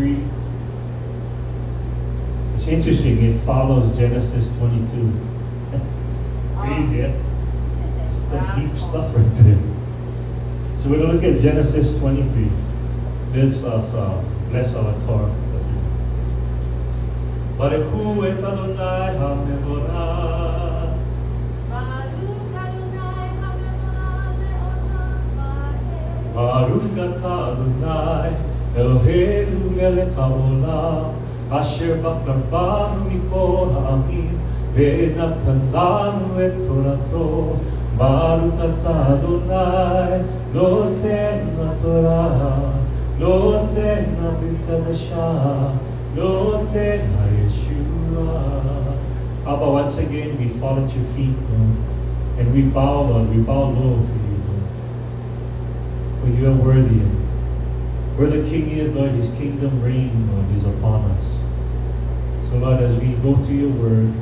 23. It's interesting, it follows Genesis 22. Crazy, yeah? Some deep stuff right there. So we're going to look at Genesis 23. Let's us uh, bless our Torah. ברכו את אדוני המבורך. ברוך אתה אדוני אלוהינו מלך העולם אשר בחר בנו מכל העמים ונתן לנו את תורתו ברוך אתה אדוני נותן התורה נותן הברית חדשה נותן הישועה Abba, once again we fall at your feet, Lord, and we bow, Lord, we bow low to you, Lord. For you are worthy. where the King is, Lord, his kingdom reign, Lord, is upon us. So, Lord, as we go through your word,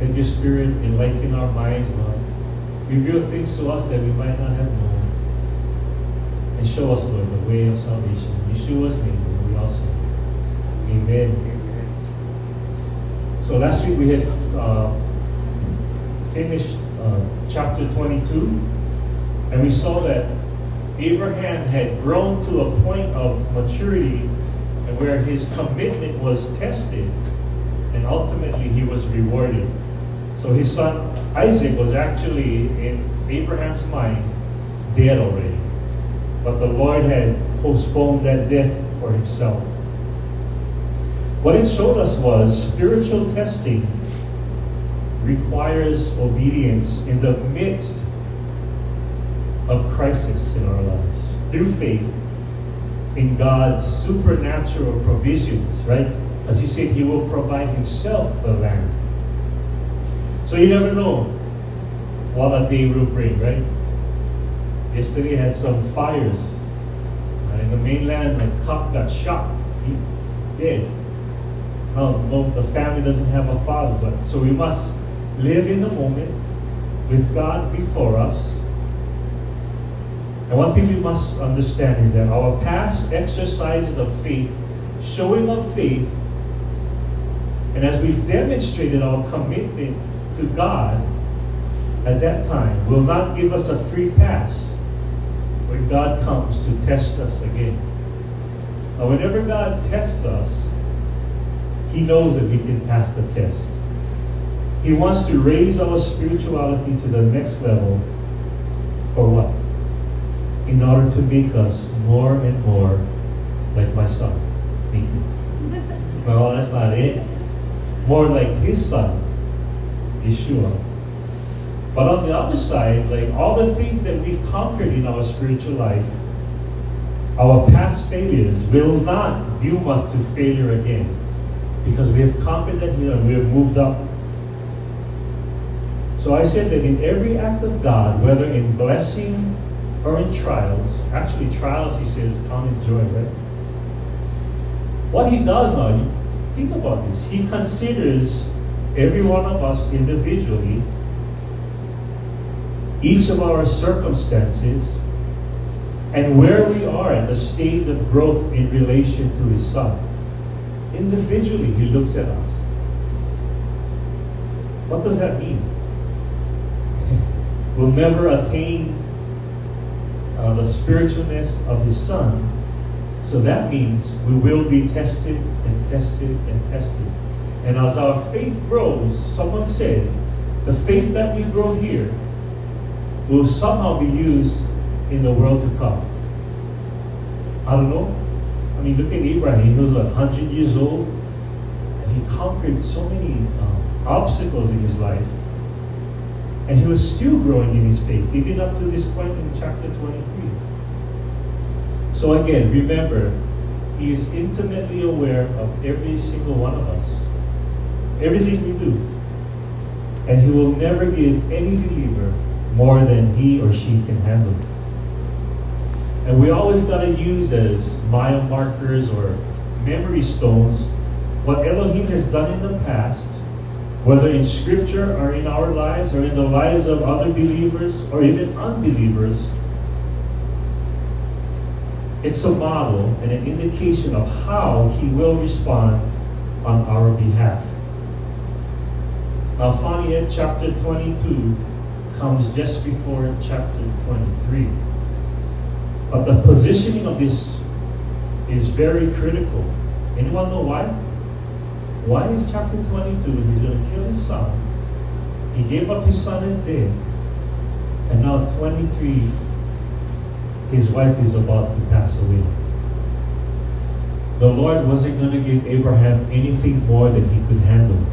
let your spirit enlighten our minds, Lord. Reveal things to us that we might not have known. And show us, Lord, the way of salvation. Yeshua's name, Lord, we also. Amen. So last week we had uh, finished uh, chapter 22, and we saw that Abraham had grown to a point of maturity where his commitment was tested, and ultimately he was rewarded. So his son Isaac was actually, in Abraham's mind, dead already. But the Lord had postponed that death for himself. What it showed us was spiritual testing requires obedience in the midst of crisis in our lives through faith in God's supernatural provisions, right? As He said, He will provide Himself the land. So you never know what a day will bring, right? Yesterday had some fires in the mainland. A cop got shot, he dead. Um, no, the family doesn't have a father, but so we must live in the moment with God before us. And one thing we must understand is that our past exercises of faith, showing of faith, and as we've demonstrated our commitment to God at that time, will not give us a free pass when God comes to test us again. Now, whenever God tests us, He knows that we can pass the test. He wants to raise our spirituality to the next level for what? In order to make us more and more like my son, Nathan. well, that's not it. More like his son, Yeshua. But on the other side, like all the things that we've conquered in our spiritual life, our past failures will not doom us to failure again. Because we have conquered that hill and we have moved up. So I said that in every act of God, whether in blessing or in trials, actually trials, he says, come in joy, right? What he does now, think about this. He considers every one of us individually, each of our circumstances, and where we are at the stage of growth in relation to his son. Individually, he looks at us. What does that mean? we'll never attain uh, the spiritualness of his son. So that means we will be tested and tested and tested. And as our faith grows, someone said, the faith that we grow here will somehow be used in the world to come. I don't know. I mean, look at Abraham. He was 100 years old, and he conquered so many um, obstacles in his life. And he was still growing in his faith, even up to this point in chapter 23. So again, remember, he is intimately aware of every single one of us, everything we do. And he will never give any believer more than he or she can handle. And we always got to use as mile markers or memory stones what Elohim has done in the past, whether in scripture or in our lives or in the lives of other believers or even unbelievers. It's a model and an indication of how he will respond on our behalf. Now, Alphaniah chapter 22 comes just before chapter 23. But the positioning of this is very critical. Anyone know why? Why is chapter 22? He's going to kill his son. He gave up his son as dead. And now 23, his wife is about to pass away. The Lord wasn't going to give Abraham anything more than he could handle.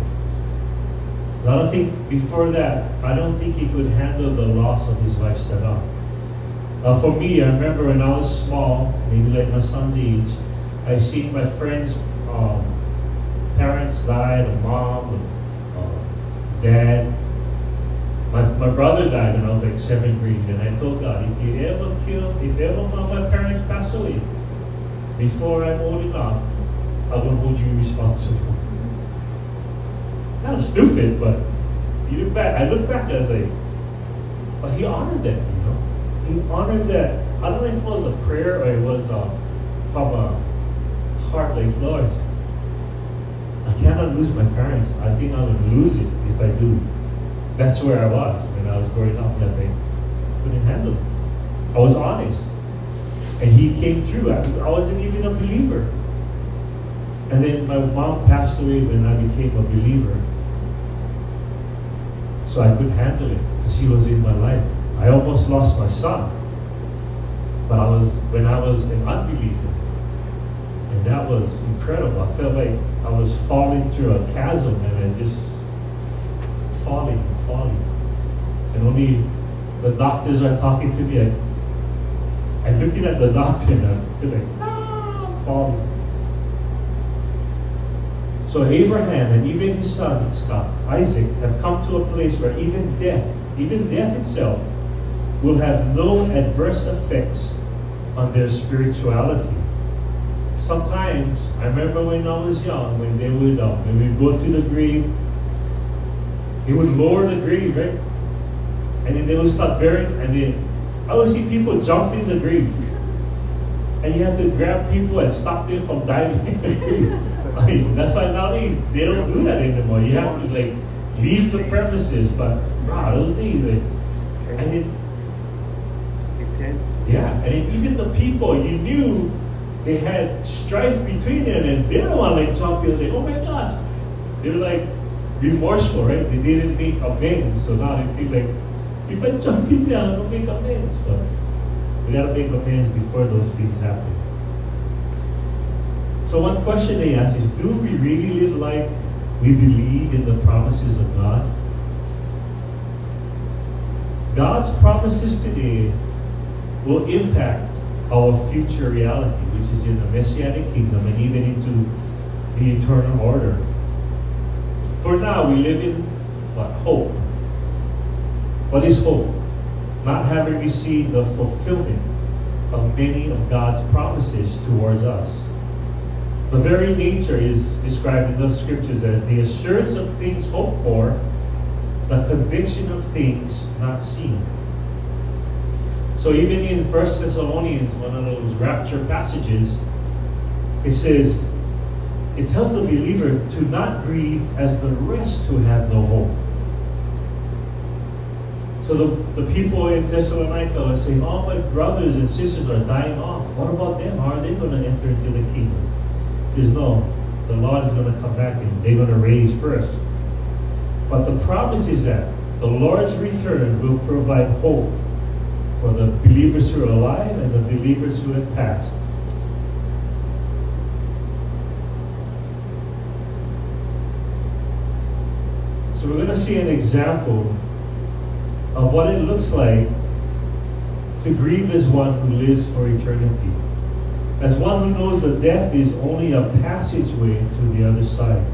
I don't think before that, I don't think he could handle the loss of his wife Sarah. Uh, for me, I remember when I was small, maybe like my son's age, I seen my friends' um, parents died, a mom, a, uh, dad. My, my brother died when I was like seventh grade, and I told God, if you ever kill, if ever one of my parents pass away, before I'm old enough, I will hold you responsible kind of stupid, but you look back, I look back, I was like, but he honored that, you know? He honored that. I don't know if it was a prayer or it was uh, from a heart like, Lord, I cannot lose my parents. I think I would lose it if I do. That's where I was when I was growing up. I think couldn't handle it. I was honest. And he came through. I, I wasn't even a believer. And then my mom passed away when I became a believer. So I could handle it because he was in my life. I almost lost my son. But I was when I was an unbeliever. That was incredible. I felt like I was falling through a chasm and I just falling falling. And only the doctors are talking to me. I, I'm looking at the doctor and I feel like, ah, falling. So Abraham and even his son Isaac, have come to a place where even death, even death itself, will have no adverse effects on their spirituality. Sometimes, I remember when I was young, when they would, uh, when we go to the grave, they would lower the grave, right? And then they would start burying, and then I would see people jump in the grave. And you have to grab people and stop them from diving in the grave. that's why nowadays they don't do that anymore. You have to like leave the premises, but wow, those days like and Intense. Intense. yeah, and then even the people you knew they had strife between them, and they don't want to like jump in. Like, oh my gosh, they're like remorseful, right? They didn't make amends, so now they feel like if I jump in there, I'm gonna make amends. But we gotta make amends before those things happen. So one question they ask is, do we really live like we believe in the promises of God? God's promises today will impact our future reality, which is in the Messianic kingdom and even into the eternal order. For now, we live in what? Hope. What is hope? Not having received the fulfillment of many of God's promises towards us. The very nature is described in the scriptures as the assurance of things hoped for, the conviction of things not seen. So even in 1 Thessalonians, one of those rapture passages, it says, it tells the believer to not grieve as the rest who have no hope. So the, the people in Thessalonica are saying, oh, all my brothers and sisters are dying off. What about them? How are they going to enter into the kingdom? He says, no, the Lord is going to come back and they're going to raise first. But the promise is that the Lord's return will provide hope for the believers who are alive and the believers who have passed. So we're going to see an example of what it looks like to grieve as one who lives for eternity. As one who knows that death is only a passageway to the other side.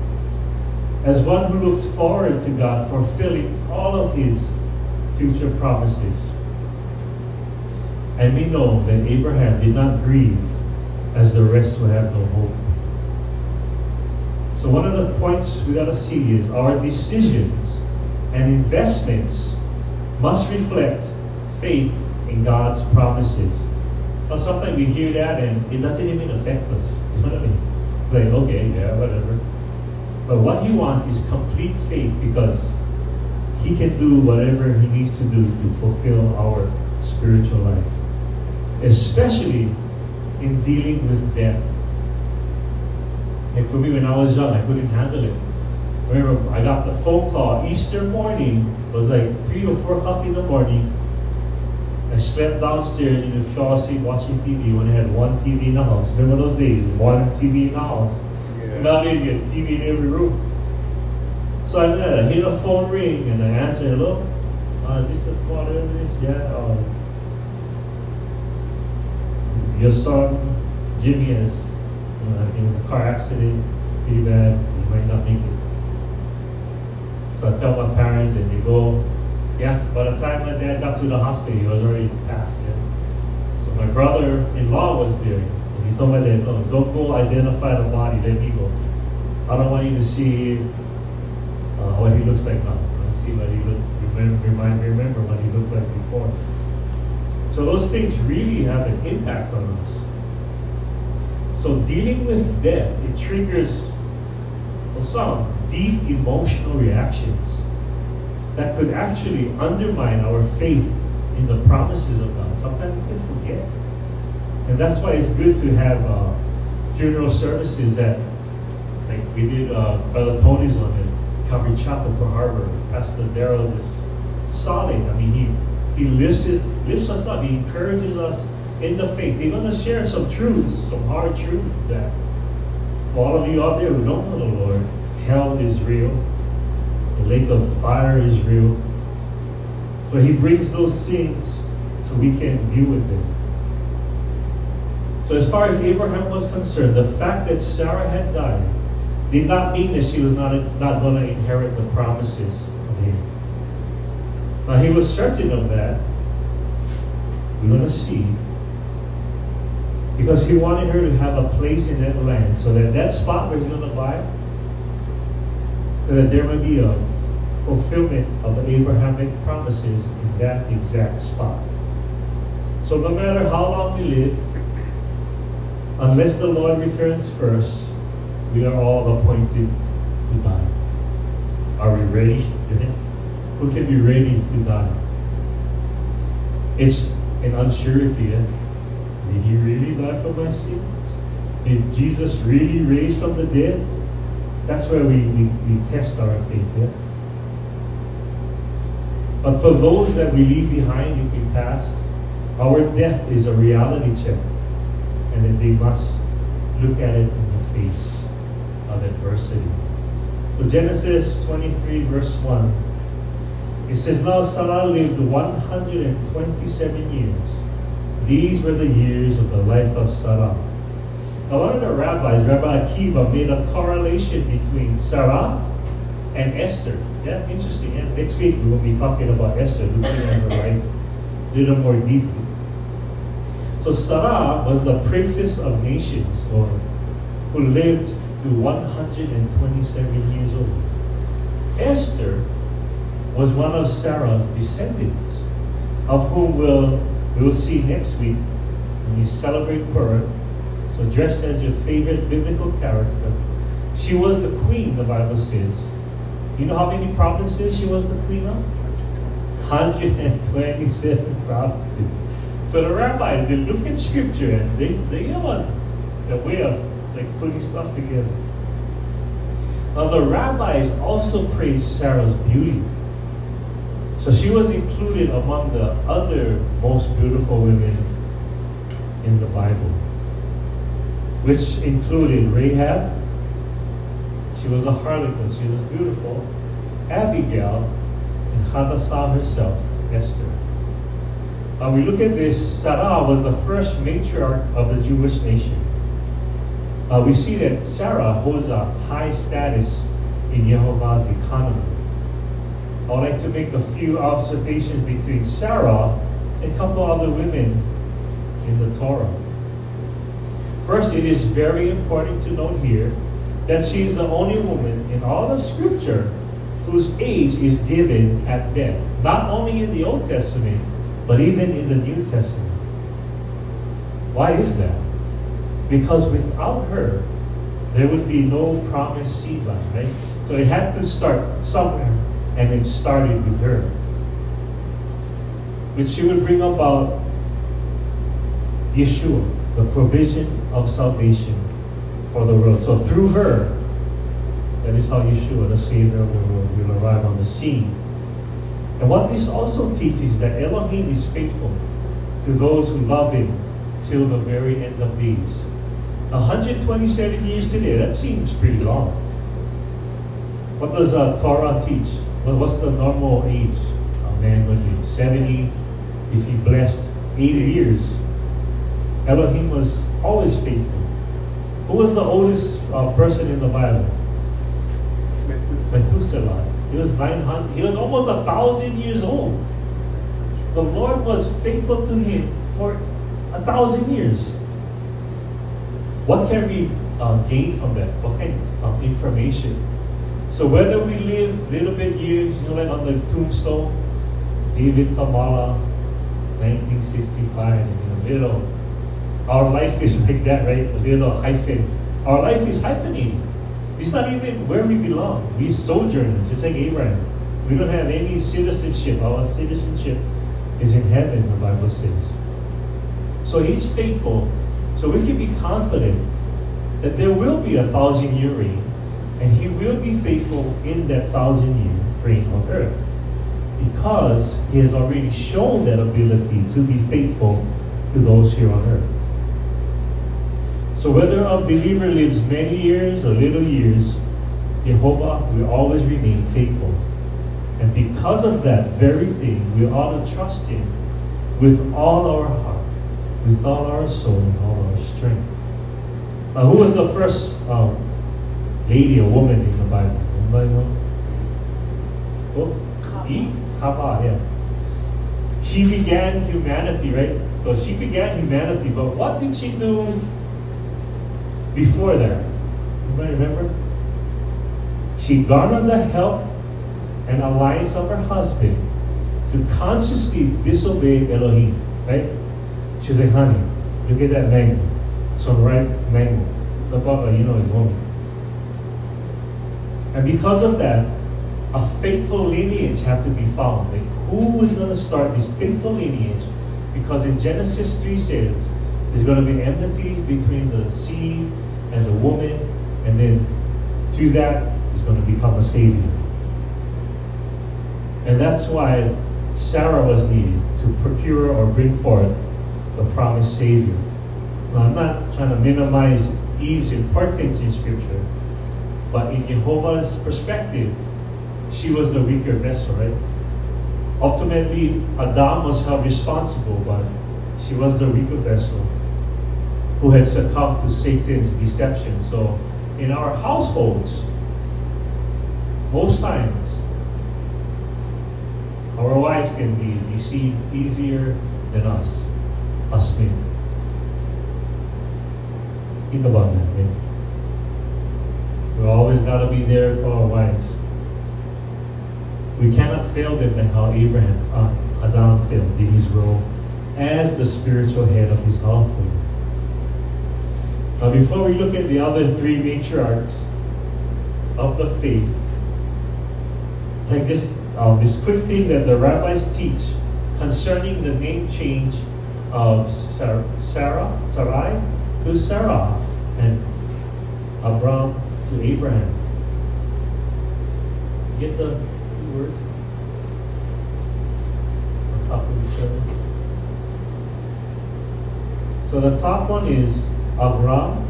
As one who looks forward to God fulfilling all of his future promises. And we know that Abraham did not grieve as the rest who have no hope. So one of the points we got to see is our decisions and investments must reflect faith in God's promises. But sometimes we hear that and it doesn't even affect us. You know what I mean? Like, okay, yeah, whatever. But what he wants is complete faith because he can do whatever he needs to do to fulfill our spiritual life. Especially in dealing with death. And for me, when I was young, I couldn't handle it. I remember I got the phone call Easter morning. It was like 3 or 4 o'clock in the morning. I slept downstairs in the shower seat watching TV when I had one TV in the house. Remember those days? One TV in the house. Yeah. Nowadays, you get TV in every room. So I, I hear the phone ring and I answer, hello? Uh, is this the this? Yeah. Uh, your son, Jimmy, is uh, in a car accident, pretty bad. He might not make it. So I tell my parents and they go yeah, by the time my dad got to the hospital, he was already passed. Yeah. So my brother-in-law was there. And he told my dad, no, don't go identify the body, let me go. I don't want you to see uh, what he looks like now. I see what he look, remember, remind, remember what he looked like before. So those things really have an impact on us. So dealing with death, it triggers, for some, deep emotional reactions that could actually undermine our faith in the promises of God. Sometimes we can forget. And that's why it's good to have uh, funeral services that, like we did uh, Brother Tony's one in Calvary Chapel, Pearl Harbor. Pastor Daryl is solid. I mean, he, he lifts, his, lifts us up. He encourages us in the faith. He's going to share some truths, some hard truths that for all of you out there who don't know the Lord, hell is real the lake of fire is real. So he brings those things so we can deal with them. So as far as Abraham was concerned, the fact that Sarah had died did not mean that she was not, not going to inherit the promises of him. Now he was certain of that. We're going to see. Because he wanted her to have a place in that land so that that spot where he's going to buy so that there may be a fulfillment of the Abrahamic promises in that exact spot. So no matter how long we live, unless the Lord returns first, we are all appointed to die. Are we ready? Who can be ready to die? It's an uncertainty. Eh? Did he really die for my sins? Did Jesus really raise from the dead? That's where we, we, we test our faith. Yeah? But for those that we leave behind if we pass, our death is a reality check. And then they must look at it in the face of adversity. So Genesis 23, verse 1, it says, Now Sarah lived 127 years. These were the years of the life of Sarah. Now, one of the rabbis, Rabbi Akiva, made a correlation between Sarah and Esther. Yeah, interesting. Yeah? Next week we will be talking about Esther, looking at her life a little more deeply. So Sarah was the princess of nations, or who lived to 127 years old. Esther was one of Sarah's descendants, of whom we'll, we'll see next week when we celebrate Purim so dressed as your favorite biblical character. She was the queen, the Bible says. You know how many provinces she was the queen of? 127 provinces. So the rabbis, they look at scripture and they, they have a, a way of like putting stuff together. Now the rabbis also praised Sarah's beauty. So she was included among the other most beautiful women in the Bible which included Rahab. She was a harlot, she was beautiful. Abigail and Hadassah herself, Esther. Now we look at this, Sarah was the first matriarch of the Jewish nation. Uh, we see that Sarah holds a high status in Jehovah's economy. I would like to make a few observations between Sarah and a couple other women in the Torah. First, it is very important to note here that she is the only woman in all of Scripture whose age is given at death. Not only in the Old Testament, but even in the New Testament. Why is that? Because without her, there would be no promised seed line, right? So it had to start somewhere, and it started with her. Which she would bring about Yeshua, the provision of salvation for the world. So through her, that is how Yeshua, the Savior of the world, will arrive on the scene. And what this also teaches is that Elohim is faithful to those who love Him till the very end of days. 127 years today, that seems pretty long. What does uh, Torah teach? What's the normal age? A man would live 70, if he blessed 80 years. Elohim was always faithful. Who was the oldest uh, person in the Bible? Methuselah. He was 900, he was almost a thousand years old. The Lord was faithful to him for a thousand years. What can we uh, gain from that? What kind of information? So whether we live little bit years, you know, like on the tombstone, David Kamala, 1965, in the middle. Our life is like that, right? A little hyphen. Our life is hyphenated. It's not even where we belong. We sojourners, just like Abraham. We don't have any citizenship. Our citizenship is in heaven, the Bible says. So he's faithful. So we can be confident that there will be a thousand year reign, and he will be faithful in that thousand year reign on earth. Because he has already shown that ability to be faithful to those here on earth. So whether a believer lives many years or little years, Jehovah will always remain faithful. And because of that very thing, we ought to trust him with all our heart, with all our soul, and all our strength. Now, who was the first um, lady or woman in the Bible? Anybody know? Oh, Eve? Hava, yeah. She began humanity, right? So she began humanity, but what did she do before that? Anybody remember? She garnered the help and alliance of her husband to consciously disobey Elohim, right? She's like, honey, look at that mango. Some ripe mango. The butler, you know, is woman. And because of that, a faithful lineage had to be found. Like, who is going to start this faithful lineage? Because in Genesis 3 says, there's going to be enmity between the seed and the woman, and then through that, is going to become a savior. And that's why Sarah was needed to procure or bring forth the promised savior. Now, I'm not trying to minimize Eve's importance in Scripture, but in Jehovah's perspective, she was the weaker vessel, right? Ultimately, Adam was held responsible, but she was the weaker vessel who had succumbed to Satan's deception. So, in our households, most times, our wives can be deceived easier than us, us men. Think about that. We always got to be there for our wives. We cannot fail them like how Abraham, uh, Adam failed in his role as the spiritual head of his household. Now, before we look at the other three matriarchs of the faith, like this, uh, this quick thing that the rabbis teach concerning the name change of Sarah, Sarah Sarai to Sarah, and Abram to Abraham. Get the word on top of each other. So the top one is Avram,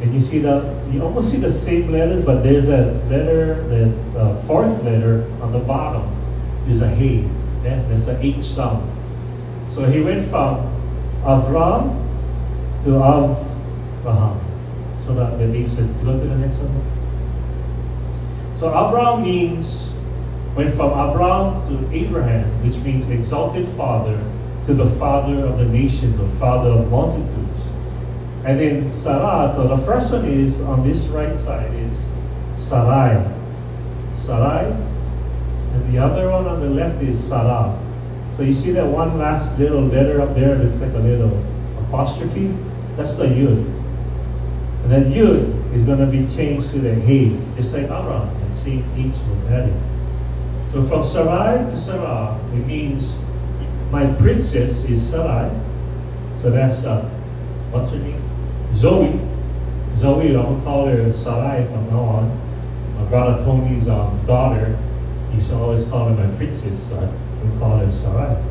and you see the you almost see the same letters, but there's a letter, the uh, fourth letter on the bottom is a Hey. Yeah, that's the H sound. So he went from Avram to Avraham. So that the H said, go to the next one. So Abraham means went from Abraham to Abraham, which means exalted father, to the father of the nations or father of multitudes. And then Sarah, so the first one is on this right side is Sarai. Sarai. And the other one on the left is Sarah. So you see that one last little letter up there looks like a little apostrophe, that's the Yud. And then Yud is going to be changed to the He, just like Abraham, and see each was added. So from Sarai to Sarah, it means my princess is Sarai. So that's, uh, what's her name? Zoe. Zoe, I'm going to call her Sarai from now on. My brother Tony's um, daughter, he always call her my princess, so we call her Sarai.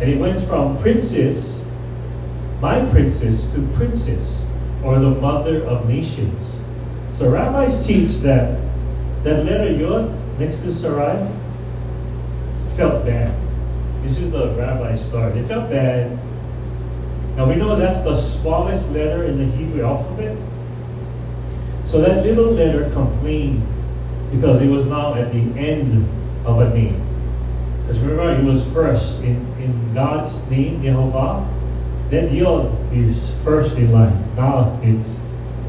And it went from princess, my princess, to princess, or the mother of nations. So rabbis teach that that letter Yod next to Sarai felt bad. This is the rabbi's story. They felt bad. Now we know that's the smallest letter in the Hebrew alphabet. So that little letter complained because it was now at the end of a name. Because remember, it was first in, in God's name, Jehovah. That Yod is first in line. Now it's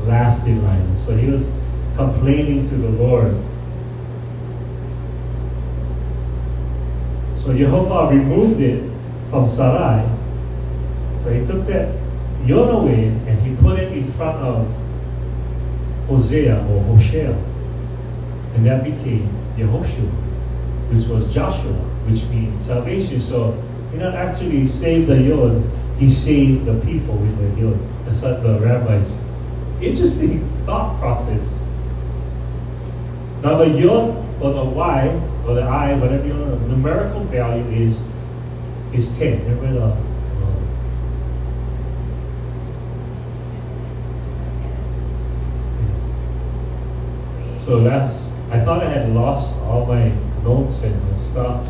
last in line. So he was complaining to the Lord. So Jehovah removed it from Sarai. So he took that Yod away and he put it in front of Hosea or Hoshea. And that became Yehoshua, which was Joshua, which means salvation. So he not actually saved the Yod, he saved the people with the Yod. That's what the rabbis. Interesting thought process. Now the Yod or the Y or the I, whatever you know, the numerical value is is 10. Remember the uh, So that's, I thought I had lost all my notes and stuff.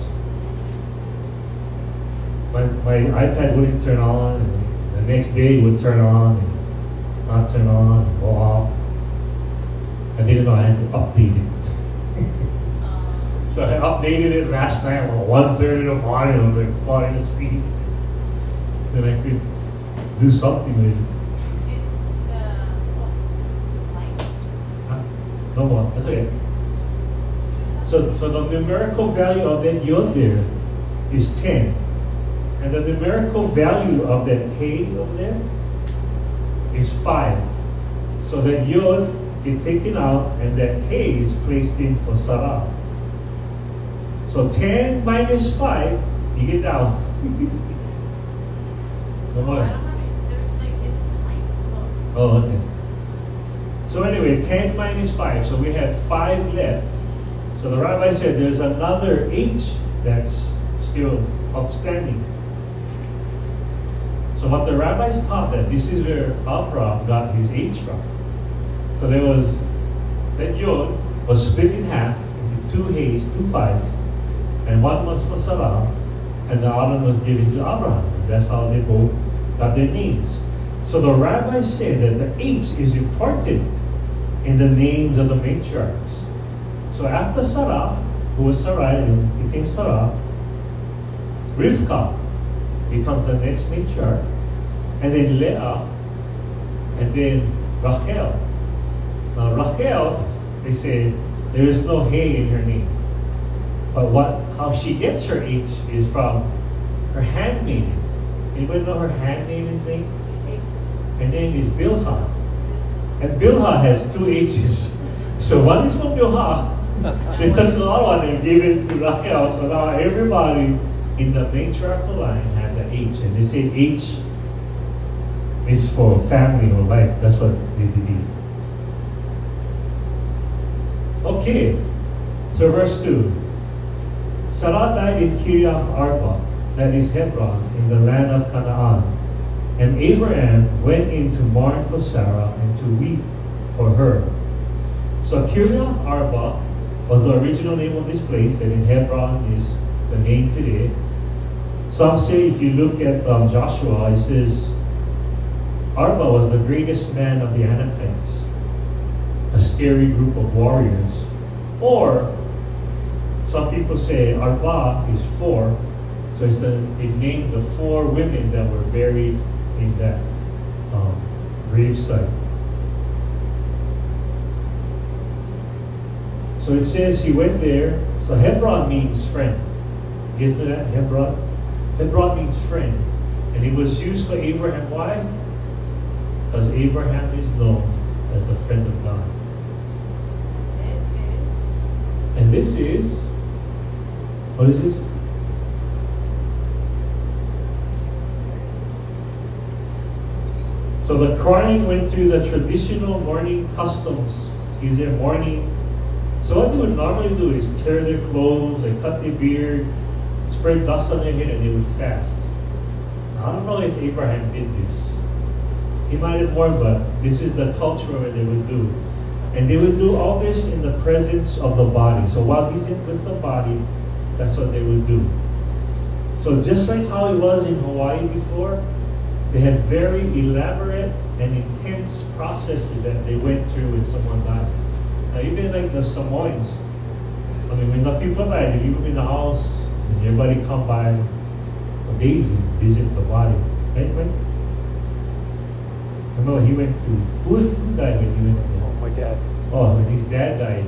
My, my iPad wouldn't turn on, and the next day it would turn on, and not turn on, and go off. I didn't know I had to update it. so I updated it last night at 1.30 in the morning, I was like falling asleep. Then I could do something with it. Uh, no more. That's okay. So, so the numerical value of that yod there is 10. And the numerical value of that hay over there is 5. So that yod get taken out and that hay is placed in for Sarah. So 10 minus 5, you get down. no more. Oh, okay. So anyway, 10 minus 5, so we have 5 left. So the rabbi said there's another H that's still outstanding. So what the rabbis taught that this is where Avram got his H from. So there was, that Yod was split in half into two H's, two fives, and one was for Sarah, and the other was given to Abraham. That's how they both got their names. So the rabbis said that the H is important in the names of the matriarchs. So after Sarah, who was Sarai became Sarah, Rivka becomes the next matriarch, and then Leah, and then Rachel. Now Rachel, they say there is no hay in her name. But what how she gets her H is from her handmaiden. Anybody know her handmaiden's name? Her name is Bilhah. And Bilhah has two H's. So one is from Bilhah. They took the other one and gave it to Rachel. So now everybody in the matriarchal line had the H. And they say H is for family or life. That's what they believe. Okay, so verse 2. Sarah died in Kiriath Arba, that is Hebron, in the land of Canaan. And Abraham went in to mourn for Sarah and to weep for her. So Kiriath Arba was the original name of this place, and in Hebron is the name today. Some say if you look at um, Joshua, it says Arba was the greatest man of the Anakites, a scary group of warriors. Or some people say Arba is four, so it's the, they named the four women that were buried in that um, gravesite. So it says he went there. So Hebron means friend. Know that? Hebron? Hebron means friend. And it was used for Abraham. Why? Because Abraham is known as the friend of God. And this is, what is this? So the crying went through the traditional mourning customs. Is there mourning? So what they would normally do is tear their clothes, they cut their beard, spread dust on their head, and they would fast. I don't know if Abraham did this. He might have mourned, but this is the culture where they would do. And they would do all this in the presence of the body. So while he's in with the body, that's what they would do. So just like how it was in Hawaii before, they had very elaborate and intense processes that they went through when someone died. Now even like the Samoans, I mean when the people died, they leave them in the house everybody come by for days and visit the body. Right, right? I remember he went to who was who died when he went there? Oh, my dad. Oh, when his dad died.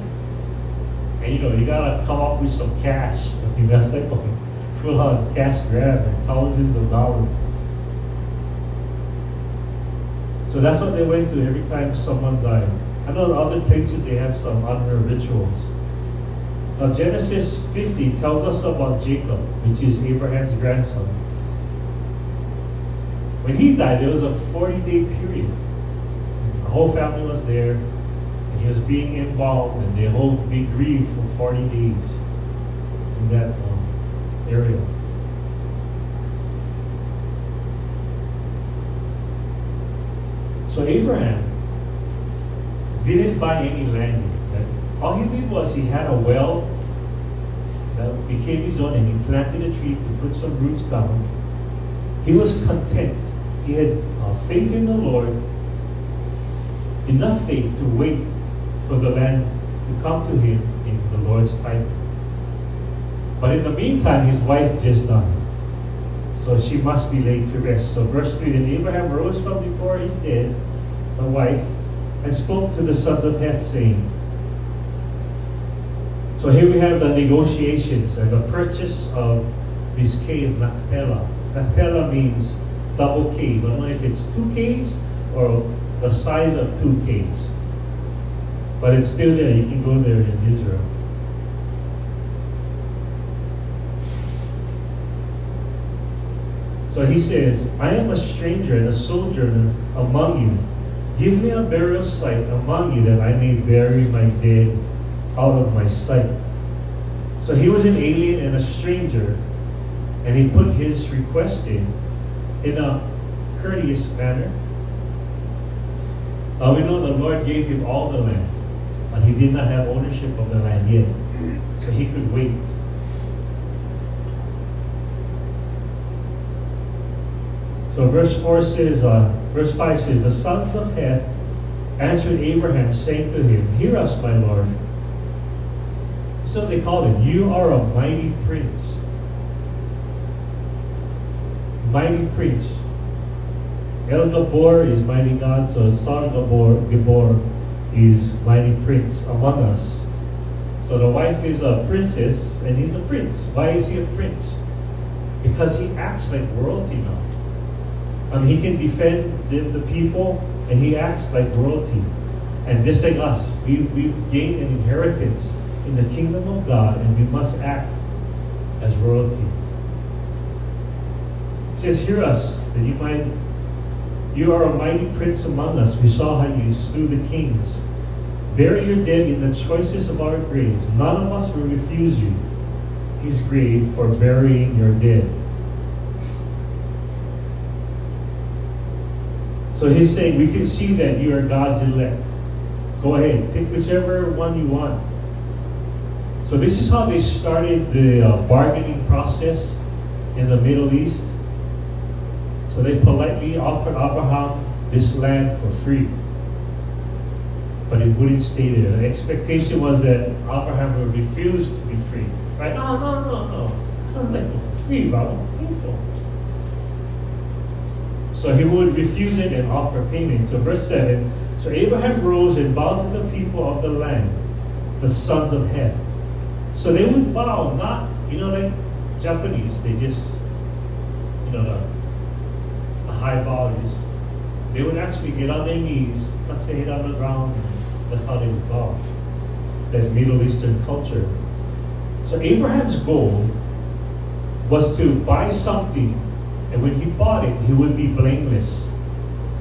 And you know, you gotta come up with some cash. I mean that's like a full on cash grab and thousands of dollars. So that's what they went to every time someone died. I know other places they have some other rituals. Now Genesis 50 tells us about Jacob, which is Abraham's grandson. When he died, there was a 40-day period. The whole family was there, and he was being embalmed, and they whole they grieved for 40 days in that um, area. So Abraham didn't buy any land. All he did was he had a well that became his own and he planted a tree to put some roots down. He was content. He had uh, faith in the Lord, enough faith to wait for the land to come to him in the Lord's time. But in the meantime, his wife just died. So she must be laid to rest. So verse 3, then Abraham rose from before his dead, the wife, and spoke to the sons of Heth, saying, So here we have the negotiations and the purchase of this cave, Machpelah. Machpelah means double cave. I don't know if it's two caves or the size of two caves. But it's still there. You can go there in Israel. So he says, I am a stranger and a sojourner among you. Give me a burial site among you that I may bury my dead out of my sight. So he was an alien and a stranger, and he put his request in in a courteous manner. Uh, we know the Lord gave him all the land, but he did not have ownership of the land yet. So he could wait. So verse 4 says, uh, verse 5 says, The sons of Heth answered Abraham, saying to him, Hear us, my Lord. So they called him, You are a mighty prince. Mighty prince. El Gabor is mighty God, so son Gabor, Gabor is mighty prince among us. So the wife is a princess and he's a prince. Why is he a prince? Because he acts like royalty now. I mean, he can defend the, the people and he acts like royalty. And just like us, we've, we've gained an inheritance in the kingdom of God and we must act as royalty. Says, Hear us, that you might, you are a mighty prince among us. We saw how you slew the kings. Bury your dead in the choicest of our graves. None of us will refuse you his grave for burying your dead. So he's saying, we can see that you are God's elect. Go ahead, pick whichever one you want. So this is how they started the uh, bargaining process in the Middle East. So they politely offered Abraham this land for free. But it wouldn't stay there. The expectation was that Abraham would refuse to be free. Right? No, no, no, no. I'm like for free, Baba. So he would refuse it and offer payment. So verse 7, so Abraham rose and bowed to the people of the land, the sons of Heth. So they would bow, not, you know, like Japanese, they just, you know, a high values, they would actually get on their knees, touch their head on the ground. That's how they would bow. That Middle Eastern culture. So Abraham's goal was to buy something, and when he bought it, he would be blameless.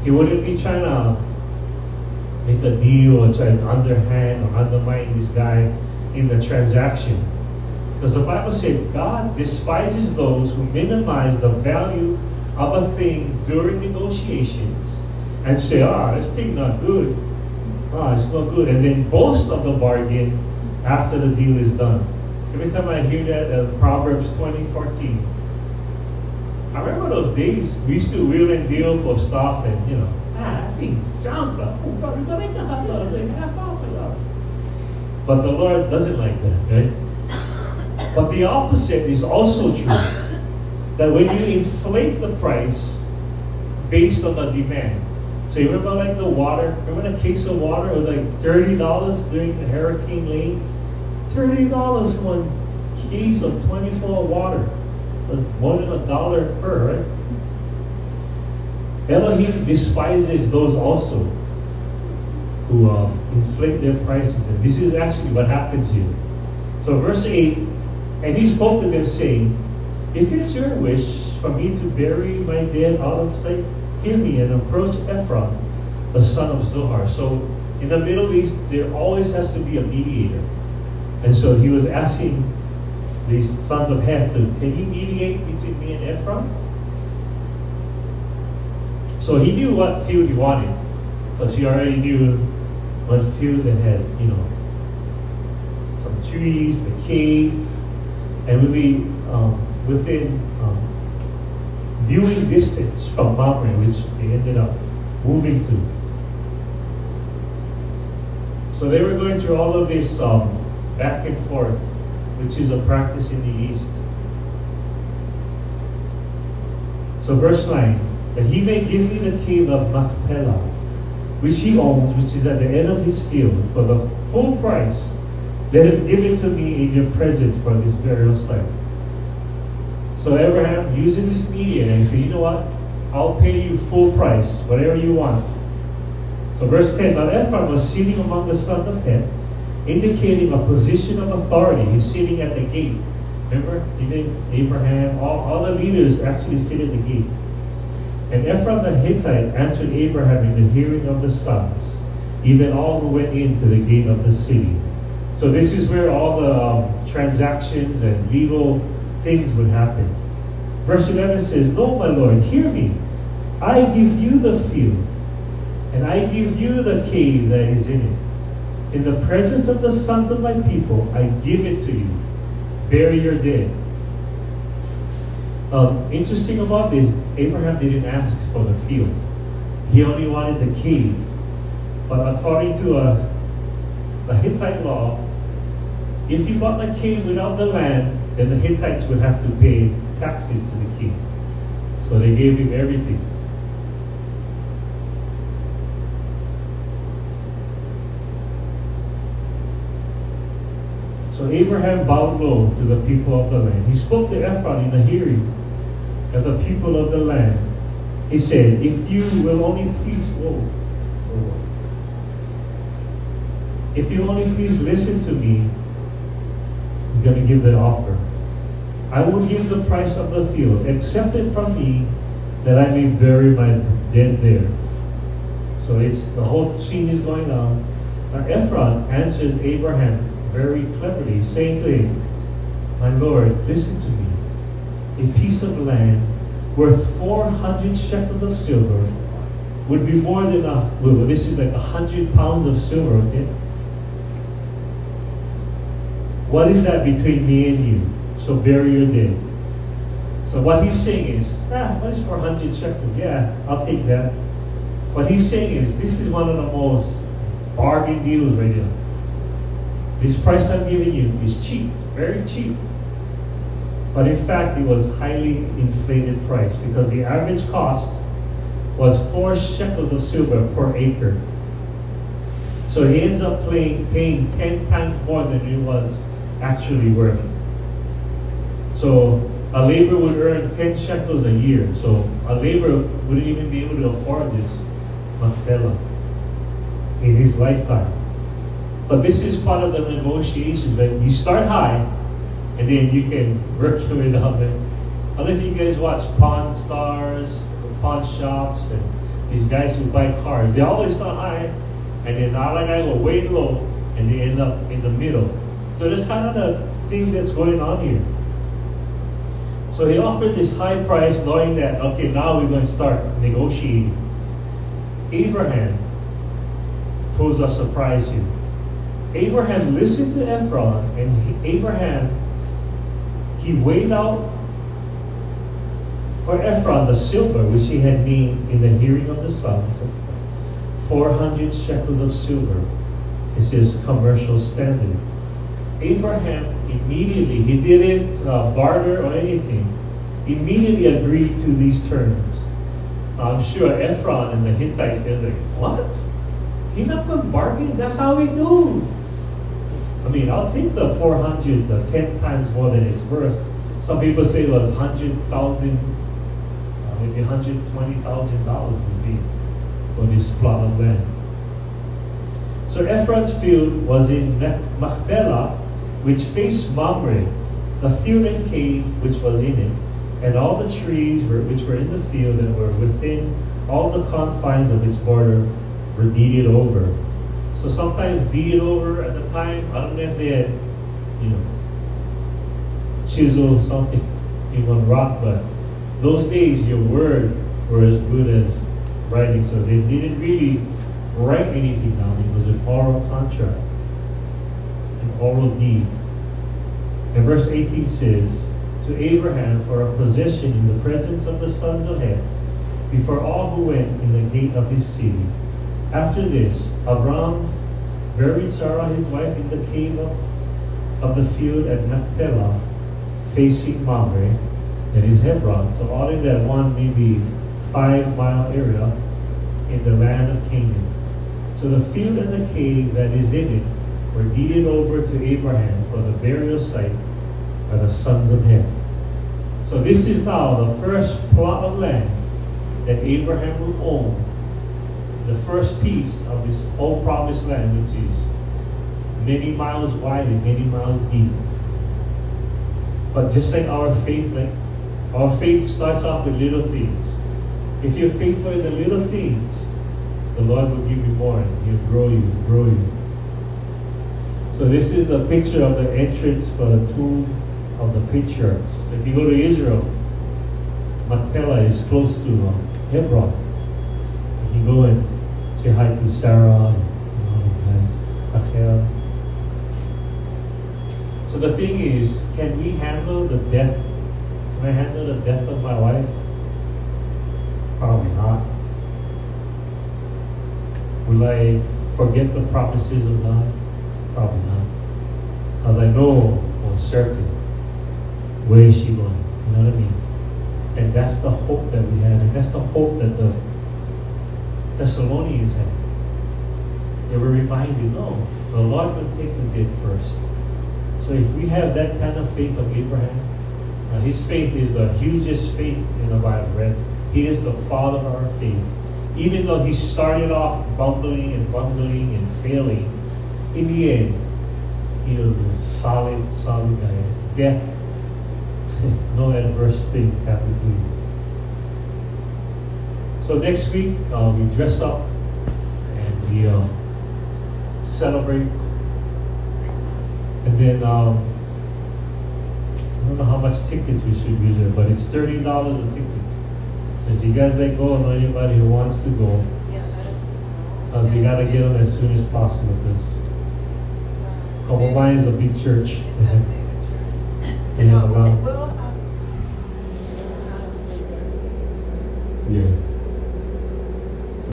He wouldn't be trying to make a deal or try to underhand or undermine this guy in the transaction. Because the Bible said God despises those who minimize the value of a thing during negotiations and say, ah, this thing not good. Ah, it's not good. And then boast of the bargain after the deal is done. Every time I hear that, uh, Proverbs 20, 14, I remember those days. We used to wheel and deal for stuff and, you know, ah, I think junk, but half off But the Lord doesn't like that, right? But the opposite is also true. That when you inflate the price based on the demand, so you remember like the water, remember the case of water was like $30 during the Hurricane Lane? $30 for one case of 24 water was more than a dollar per, right? Elohim despises those also who um, inflate their prices. And this is actually what happens here. So, verse 8 And he spoke to them, saying, If it's your wish for me to bury my dead out of sight, hear me and approach Ephron, the son of Zohar. So, in the Middle East, there always has to be a mediator. And so he was asking these sons of Heth, can you mediate between me and Ephron? So he knew what field he wanted, because he already knew what field that had, you know, some trees, the cave, and we'll um, within um, viewing distance from Mamre, which they ended up moving to. So they were going through all of this um, back and forth which is a practice in the East. So verse 9, that he may give me the cave of Machpelah, which he owns, which is at the end of his field, for the full price. Let him give it to me in your presence for this burial site. So Abraham uses this mediator and he said, you know what? I'll pay you full price, whatever you want. So verse 10, now Ephron was sitting among the sons of Heth, indicating a position of authority. He's sitting at the gate. Remember, even Abraham, all, all the leaders actually sit at the gate. And Ephron the Hittite answered Abraham in the hearing of the sons, even all who went into the gate of the city. So this is where all the um, transactions and legal things would happen. Verse 11 says, No, my Lord, hear me. I give you the field, and I give you the cave that is in it. In the presence of the sons of my people, I give it to you. Bury your dead. Um, interesting about this, Abraham didn't ask for the field. He only wanted the cave. But according to a, uh, a Hittite law, if you bought the cave without the land, then the Hittites would have to pay taxes to the king. So they gave him everything. So Abraham bowed low to the people of the land. He spoke to Ephron in the hearing of the people of the land. He said, If you will only please, whoa, whoa. If you only please listen to me, I'm going to give the offer. I will give the price of the field. Accept it from me that I may bury my dead there. So it's the whole scene is going on. Now Ephron answers Abraham very cleverly, saying to him, My Lord, listen to me. A piece of land worth 400 shekels of silver would be more than a, well, this is like 100 pounds of silver, okay? What is that between me and you? So bury your dead. So what he's saying is, ah, what is 400 shekels? Yeah, I'll take that. What he's saying is, this is one of the most bargain deals right here. This price I'm giving you is cheap, very cheap. But in fact, it was highly inflated price because the average cost was four shekels of silver per acre. So he ends up paying, paying 10 times more than it was actually worth. So a laborer would earn 10 shekels a year. So a laborer wouldn't even be able to afford this Machpelah in his lifetime. But this is part of the negotiations. Right? You start high, and then you can your way down. Right? I don't know if you guys watch Pawn Stars, pawn shops, and these guys who buy cars. They always start high, and then other guy go way low, and they end up in the middle. So that's kind of the thing that's going on here. So he offered this high price, knowing that, okay, now we're going to start negotiating. Abraham poses a surprise here. Abraham listened to Ephron, and he, Abraham, he weighed out for Ephron the silver which he had named in the hearing of the sons, 400 shekels of silver is his commercial standard. Abraham immediately, he didn't uh, barter or anything, immediately agreed to these terms. I'm sure Ephron and the Hittites, they're like, what? He not going bargain? That's how we do. I mean, I'll take the 400, the 10 times more than it's worth. Some people say it was 100,000, uh, maybe $120,000 would be for this plot of land. So Ephron's field was in Machpelah, which faced Mamre, the field and cave which was in it, and all the trees were, which were in the field and were within all the confines of its border were deeded over. So sometimes deeded over at the time, I don't know if they had, you know, chiseled something in one rock, but those days your word were as good as writing. So they didn't really write anything down. It was an oral contract, an oral deed. And verse 18 says, To Abraham for a possession in the presence of the sons of Heth, before all who went in the gate of his city. After this, Avram buried Sarah his wife in the cave of, of the field at Machpelah, facing Mamre, that is Hebron. So all in that one maybe five mile area in the land of Canaan. So the field and the cave that is in it were deeded over to Abraham for the burial site by the sons of Heth. So this is now the first plot of land that Abraham will own, the first piece of this old promised land, which is many miles wide and many miles deep. But just like our faith, like our faith starts off with little things. If you're faithful in the little things, the Lord will give you more and He'll grow you, grow you. So this is the picture of the entrance for the tomb of the patriarchs. If you go to Israel, Machpelah is close to uh, Hebron. You go and say hi to Sarah and uh, Rachel. So the thing is, can we handle the death? Can I handle the death of my wife? Probably not. Will I forget the promises of God? Probably not. Because I know for certain where is she going. You know what I mean? And that's the hope that we have, and that's the hope that the Thessalonians had. They were reminded, no, the Lord will take the dead first. So if we have that kind of faith of Abraham, uh, his faith is the hugest faith in the Bible, right? He is the father of our faith. Even though he started off bumbling and bungling and failing, in the end, he was a solid, solid guy. Death, no adverse things happen to you. So next week, uh, we dress up and we uh, celebrate. And then, um, I don't know how much tickets we should use there, but it's $30 a ticket. If you guys let go, or anybody who wants to go, because uh, we gotta get them as soon as possible because Copacabana is a big church. yeah.